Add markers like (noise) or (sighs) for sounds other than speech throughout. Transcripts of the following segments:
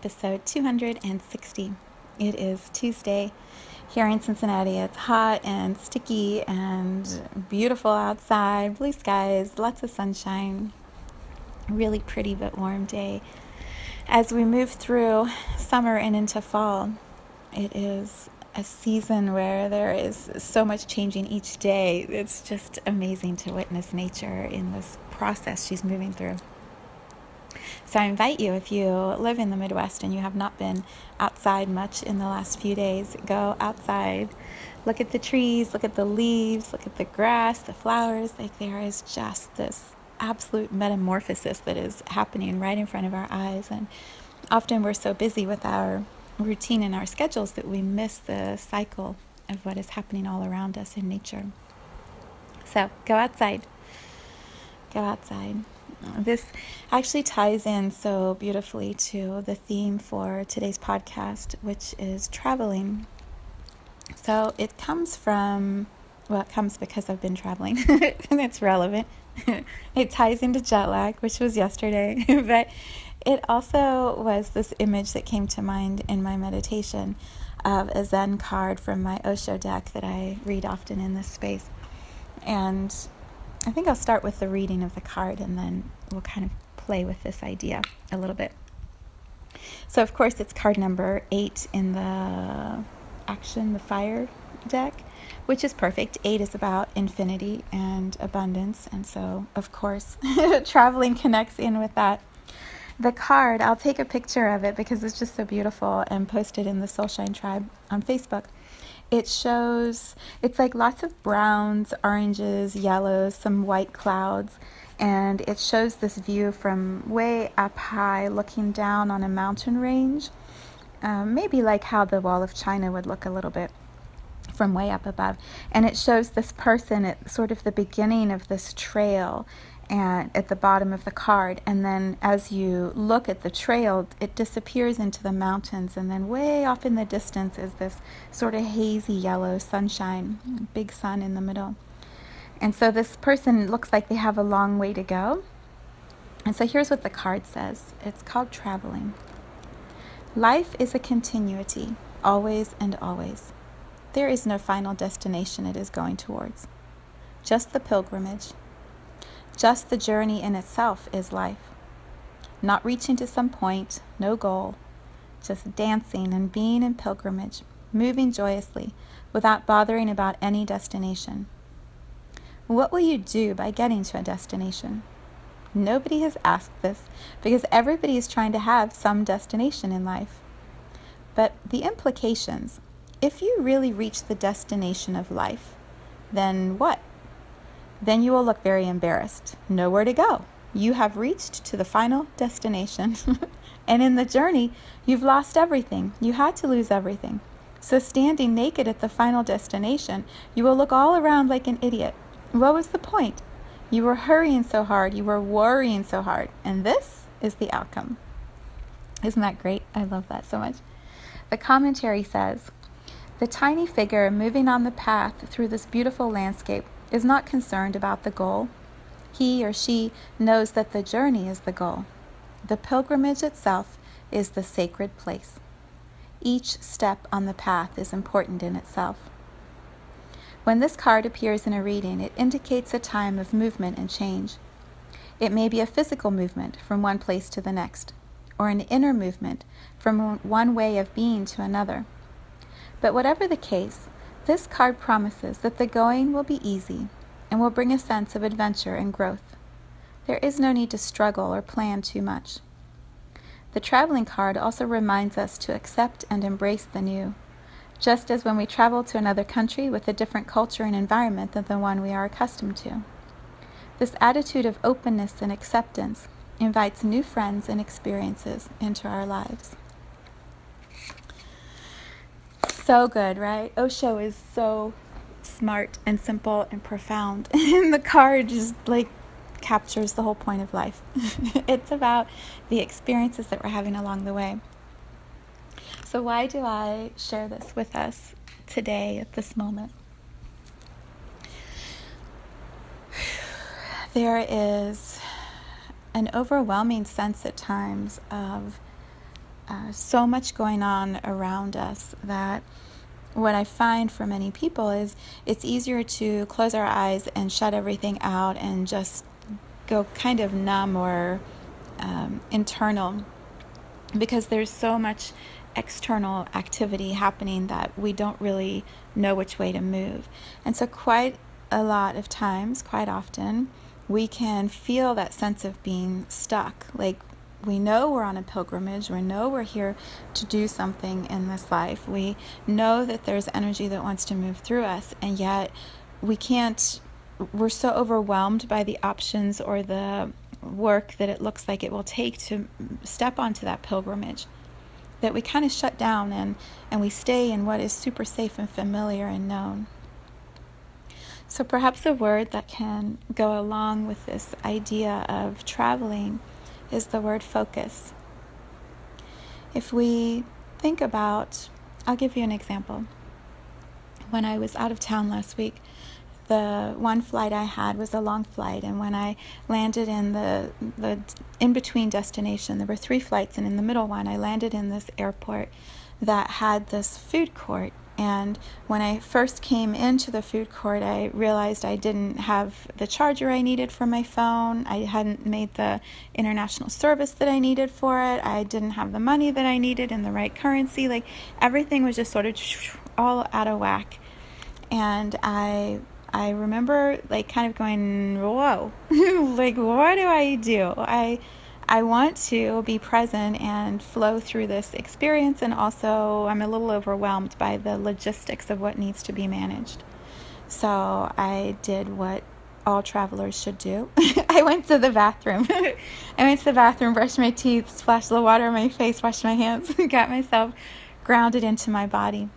Episode 260. It is Tuesday here in Cincinnati. It's hot and sticky and beautiful outside, blue skies, lots of sunshine. Really pretty but warm day. As we move through summer and into fall, it is a season where there is so much changing each day. It's just amazing to witness nature in this process she's moving through. So I invite you, if you live in the Midwest and you have not been outside much in the last few days, go outside. Look at the trees, look at the leaves, look at the grass, the flowers. Like there is just this absolute metamorphosis that is happening right in front of our eyes. And often we're so busy with our routine and our schedules that we miss the cycle of what is happening all around us in nature. So go outside. Go outside this actually ties in so beautifully to the theme for today's podcast, which is traveling. So it comes from, well, it comes because I've been traveling, (laughs) and it's relevant. (laughs) it ties into jet lag, which was yesterday, (laughs) but it also was this image that came to mind in my meditation of a Zen card from my Osho deck that I read often in this space. And I think I'll start with the reading of the card and then we'll kind of play with this idea a little bit. So, of course, it's card number eight in the action, the fire deck, which is perfect. Eight is about infinity and abundance. And so, of course, (laughs) traveling connects in with that. The card, I'll take a picture of it because it's just so beautiful and post it in the Soulshine Tribe on Facebook it shows it's like lots of browns, oranges, yellows, some white clouds, and it shows this view from way up high looking down on a mountain range. Um, maybe like how the wall of China would look a little bit from way up above. And it shows this person at sort of the beginning of this trail and at the bottom of the card. And then as you look at the trail, it disappears into the mountains. And then way off in the distance is this sort of hazy yellow sunshine, big sun in the middle. And so this person looks like they have a long way to go. And so here's what the card says it's called traveling. Life is a continuity, always and always. There is no final destination it is going towards, just the pilgrimage just the journey in itself is life. Not reaching to some point, no goal, just dancing and being in pilgrimage, moving joyously without bothering about any destination. What will you do by getting to a destination? Nobody has asked this because everybody is trying to have some destination in life. But the implications if you really reach the destination of life, then what? Then you will look very embarrassed. Nowhere to go. You have reached to the final destination. (laughs) and in the journey, you've lost everything. You had to lose everything. So, standing naked at the final destination, you will look all around like an idiot. What was the point? You were hurrying so hard, you were worrying so hard, and this is the outcome. Isn't that great? I love that so much. The commentary says The tiny figure moving on the path through this beautiful landscape is not concerned about the goal. He or she knows that the journey is the goal. The pilgrimage itself is the sacred place. Each step on the path is important in itself. When this card appears in a reading, it indicates a time of movement and change. It may be a physical movement from one place to the next, or an inner movement from one way of being to another. But whatever the case, this card promises that the going will be easy and will bring a sense of adventure and growth. There is no need to struggle or plan too much. The traveling card also reminds us to accept and embrace the new, just as when we travel to another country with a different culture and environment than the one we are accustomed to. This attitude of openness and acceptance invites new friends and experiences into our lives. So good, right? Osho is so smart and simple and profound. (laughs) And the card just like captures the whole point of life. (laughs) it's about the experiences that we're having along the way. So, why do I share this with us today at this moment? (sighs) There is an overwhelming sense at times of uh, so much going on around us that what I find for many people is it's easier to close our eyes and shut everything out and just go kind of numb or um, internal because there's so much external activity happening that we don't really know which way to move. And so, quite a lot of times, quite often, we can feel that sense of being stuck. Like we know we're on a pilgrimage, we know we're here to do something in this life, we know that there's energy that wants to move through us, and yet we can't, we're so overwhelmed by the options or the work that it looks like it will take to step onto that pilgrimage that we kind of shut down and, and we stay in what is super safe and familiar and known. So, perhaps a word that can go along with this idea of traveling is the word focus. If we think about, I'll give you an example. When I was out of town last week, the one flight I had was a long flight, and when I landed in the the in between destination, there were three flights, and in the middle one, I landed in this airport that had this food court. And when I first came into the food court, I realized I didn't have the charger I needed for my phone. I hadn't made the international service that I needed for it. I didn't have the money that I needed in the right currency. Like everything was just sort of (sniffs) all out of whack. And I I remember like kind of going, whoa, (laughs) like what do I do? I I want to be present and flow through this experience, and also I'm a little overwhelmed by the logistics of what needs to be managed. So I did what all travelers should do. (laughs) I went to the bathroom. (laughs) I went to the bathroom, brushed my teeth, splashed the water on my face, washed my hands, (laughs) got myself grounded into my body.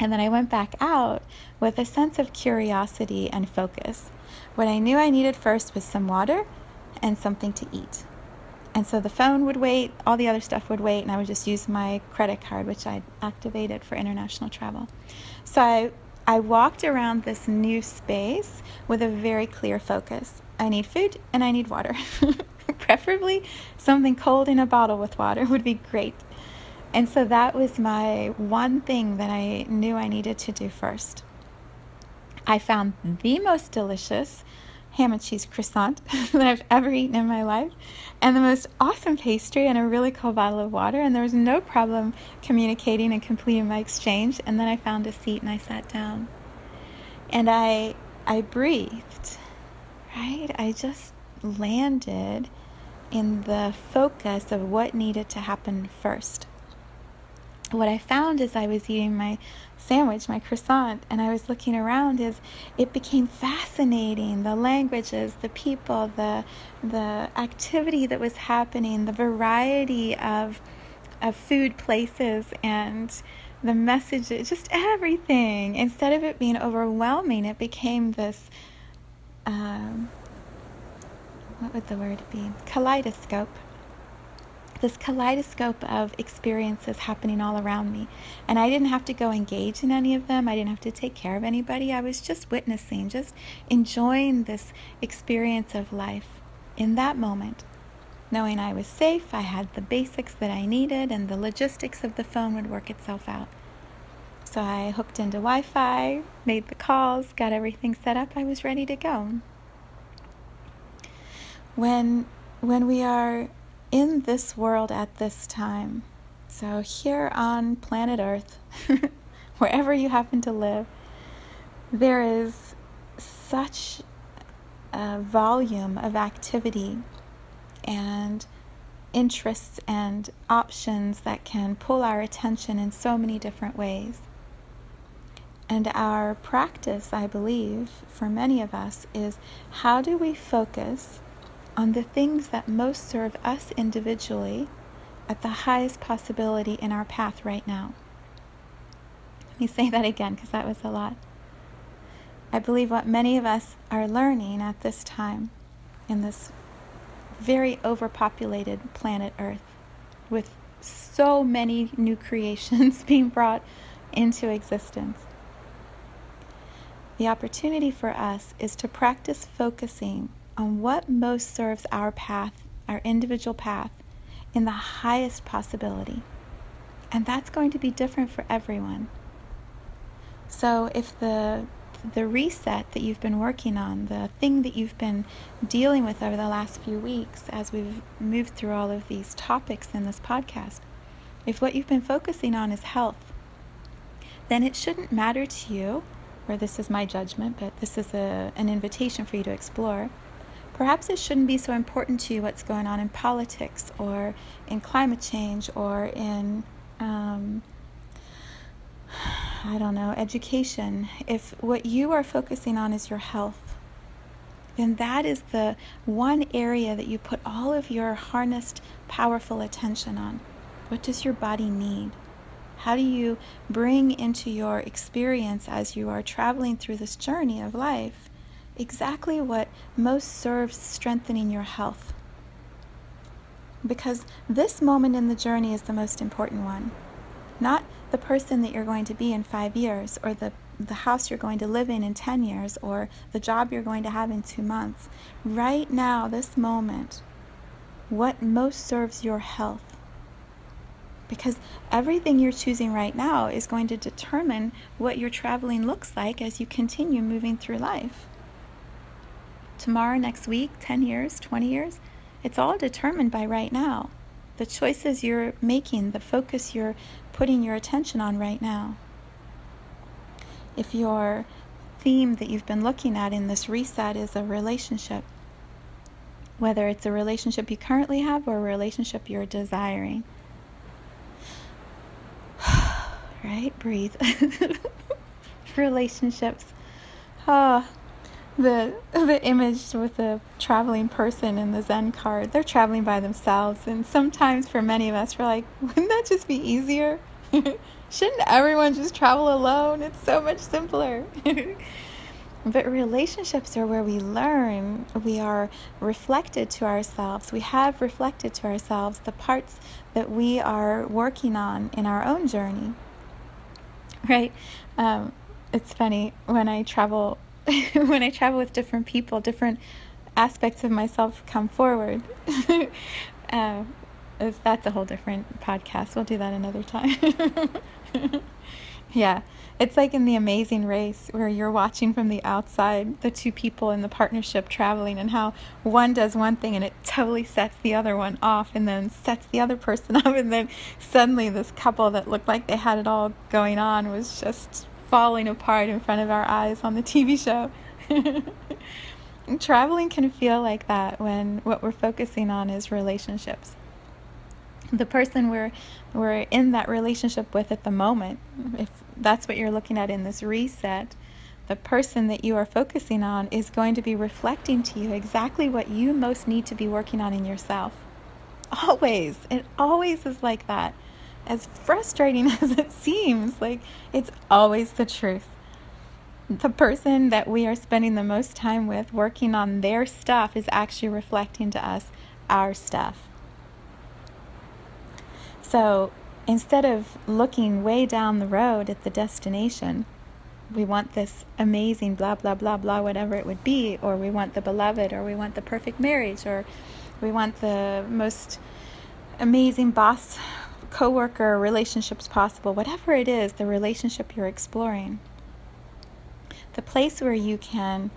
And then I went back out with a sense of curiosity and focus. What I knew I needed first was some water and something to eat. And so the phone would wait, all the other stuff would wait, and I would just use my credit card, which I'd activated for international travel. So I, I walked around this new space with a very clear focus. I need food and I need water. (laughs) Preferably something cold in a bottle with water would be great. And so that was my one thing that I knew I needed to do first. I found the most delicious ham and cheese croissant (laughs) that I've ever eaten in my life, and the most awesome pastry, and a really cool bottle of water. And there was no problem communicating and completing my exchange. And then I found a seat and I sat down, and I I breathed, right? I just landed in the focus of what needed to happen first what I found as I was eating my sandwich, my croissant, and I was looking around is it became fascinating. The languages, the people, the the activity that was happening, the variety of of food places and the messages, just everything. Instead of it being overwhelming, it became this um, what would the word be? Kaleidoscope this kaleidoscope of experiences happening all around me. And I didn't have to go engage in any of them. I didn't have to take care of anybody. I was just witnessing, just enjoying this experience of life in that moment. Knowing I was safe, I had the basics that I needed, and the logistics of the phone would work itself out. So I hooked into Wi Fi, made the calls, got everything set up. I was ready to go. When, when we are in this world at this time. So, here on planet Earth, (laughs) wherever you happen to live, there is such a volume of activity and interests and options that can pull our attention in so many different ways. And our practice, I believe, for many of us is how do we focus on the things that most serve us individually at the highest possibility in our path right now? Let me say that again because that was a lot. I believe what many of us are learning at this time in this very overpopulated planet Earth with so many new creations (laughs) being brought into existence. The opportunity for us is to practice focusing on what most serves our path, our individual path, in the highest possibility. And that's going to be different for everyone. So if the the reset that you've been working on, the thing that you've been dealing with over the last few weeks as we've moved through all of these topics in this podcast, if what you've been focusing on is health, then it shouldn't matter to you, or this is my judgment, but this is a, an invitation for you to explore. Perhaps it shouldn't be so important to you what's going on in politics or in climate change or in um, I don't know, education, if what you are focusing on is your health, then that is the one area that you put all of your harnessed, powerful attention on. What does your body need? How do you bring into your experience as you are traveling through this journey of life exactly what most serves strengthening your health? Because this moment in the journey is the most important one. Not the person that you're going to be in five years or the, the house you're going to live in in 10 years or the job you're going to have in two months. Right now, this moment, what most serves your health. Because everything you're choosing right now is going to determine what your traveling looks like as you continue moving through life. Tomorrow, next week, 10 years, 20 years, it's all determined by right now. The choices you're making, the focus you're putting your attention on right now. If your theme that you've been looking at in this reset is a relationship, whether it's a relationship you currently have or a relationship you're desiring, (sighs) right? Breathe. (laughs) Relationships. Oh, the the image with the traveling person in the Zen card. They're traveling by themselves, and sometimes for many of us, we're like, wouldn't that just be easier? (laughs) Shouldn't everyone just travel alone? It's so much simpler. (laughs) but relationships are where we learn. We are reflected to ourselves. We have reflected to ourselves the parts that we are working on in our own journey. Right? Um, it's funny when I travel (laughs) when I travel with different people, different aspects of myself come forward. (laughs) uh, that's a whole different podcast. We'll do that another time. (laughs) yeah, it's like in the amazing race where you're watching from the outside the two people in the partnership traveling and how one does one thing and it totally sets the other one off and then sets the other person up and then suddenly this couple that looked like they had it all going on was just falling apart in front of our eyes on the TV show. (laughs) Traveling can feel like that when what we're focusing on is relationships. The person we're we're in that relationship with at the moment, if that's what you're looking at in this reset, the person that you are focusing on is going to be reflecting to you exactly what you most need to be working on in yourself. Always. It always is like that as frustrating (laughs) as it seems, like it's always the truth. The person that we are spending the most time with working on their stuff is actually reflecting to us our stuff. So instead of looking way down the road at the destination, we want this amazing blah, blah, blah, blah, whatever it would be, or we want the beloved, or we want the perfect marriage, or we want the most amazing boss coworker relationships possible, whatever it is, the relationship you're exploring. The place where you can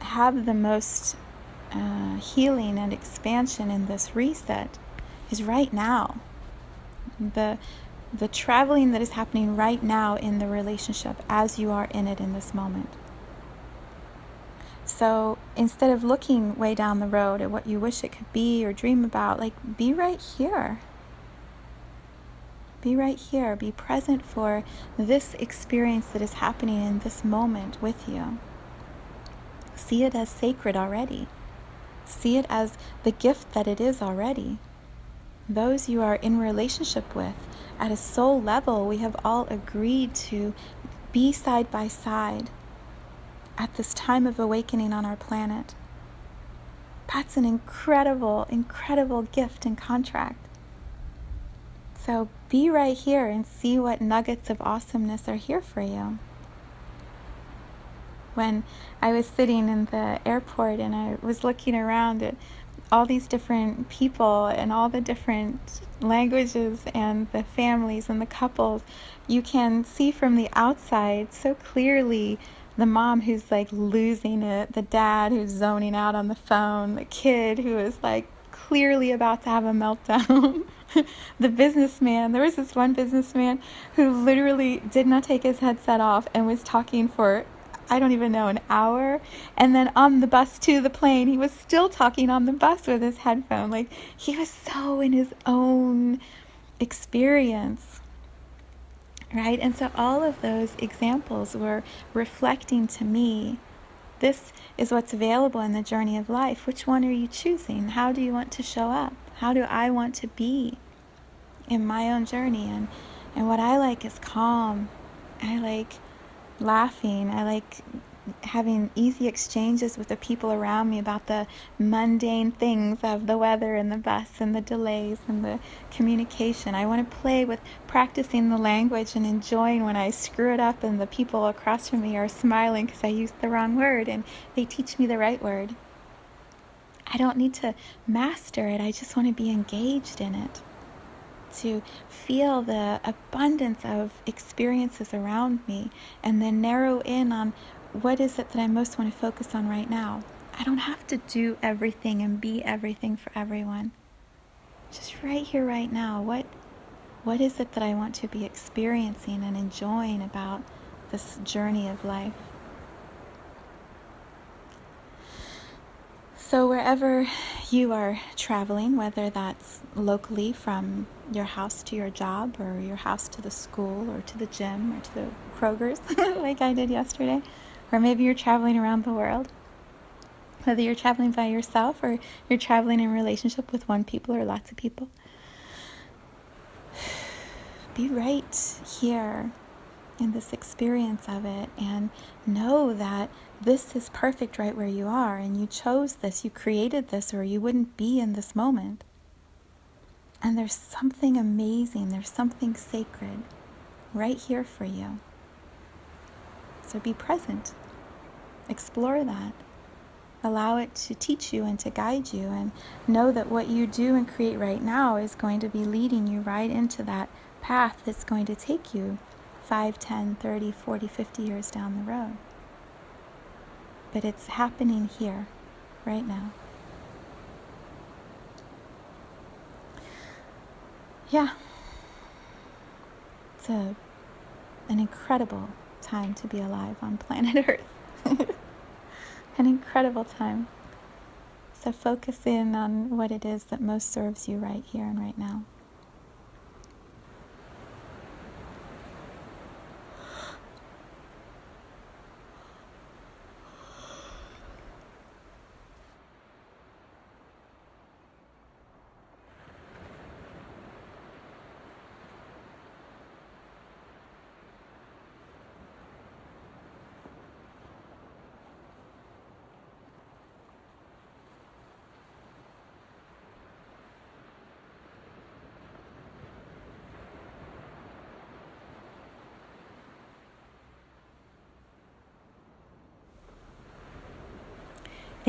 have the most uh, healing and expansion in this reset is right now. The the traveling that is happening right now in the relationship as you are in it in this moment. So instead of looking way down the road at what you wish it could be or dream about, like be right here Be right here. Be present for this experience that is happening in this moment with you. See it as sacred already. See it as the gift that it is already. Those you are in relationship with, at a soul level, we have all agreed to be side by side at this time of awakening on our planet. That's an incredible, incredible gift and contract. So be right here and see what nuggets of awesomeness are here for you. When I was sitting in the airport and I was looking around at all these different people and all the different languages and the families and the couples, you can see from the outside so clearly the mom who's like losing it, the dad who's zoning out on the phone, the kid who is like clearly about to have a meltdown. (laughs) (laughs) the businessman, there was this one businessman who literally did not take his headset off and was talking for I don't even know, an hour. And then on the bus to the plane, he was still talking on the bus with his headphone. Like he was so in his own experience right? And so all of those examples were reflecting to me this is what's available in the journey of life. Which one are you choosing? How do you want to show up? How do I want to be in my own journey? And and what I like is calm. I like laughing. I like having easy exchanges with the people around me about the mundane things of the weather and the bus and the delays and the communication. I want to play with practicing the language and enjoying when I screw it up and the people across from me are smiling because I used the wrong word and they teach me the right word. I don't need to master it, I just want to be engaged in it. To feel the abundance of experiences around me and then narrow in on what is it that I most want to focus on right now? I don't have to do everything and be everything for everyone. Just right here, right now, what what is it that I want to be experiencing and enjoying about this journey of life? So, wherever you are traveling, whether that's locally from your house to your job, or your house to the school, or to the gym, or to the Kroger's, (laughs) like I did yesterday, or maybe you're traveling around the world. Whether you're traveling by yourself or you're traveling in relationship with one people or lots of people. (sighs) Be right here in this experience of it and know that this is perfect right where you are and you chose this, you created this, or you wouldn't be in this moment. And there's something amazing, there's something sacred right here for you. So be present. Explore that. Allow it to teach you and to guide you, and know that what you do and create right now is going to be leading you right into that path that's going to take you 5, 10, 30, 40, 50 years down the road. But it's happening here, right now. Yeah. It's a, an incredible time to be alive on planet (laughs) Earth. An incredible time. So focus in on what it is that most serves you right here and right now.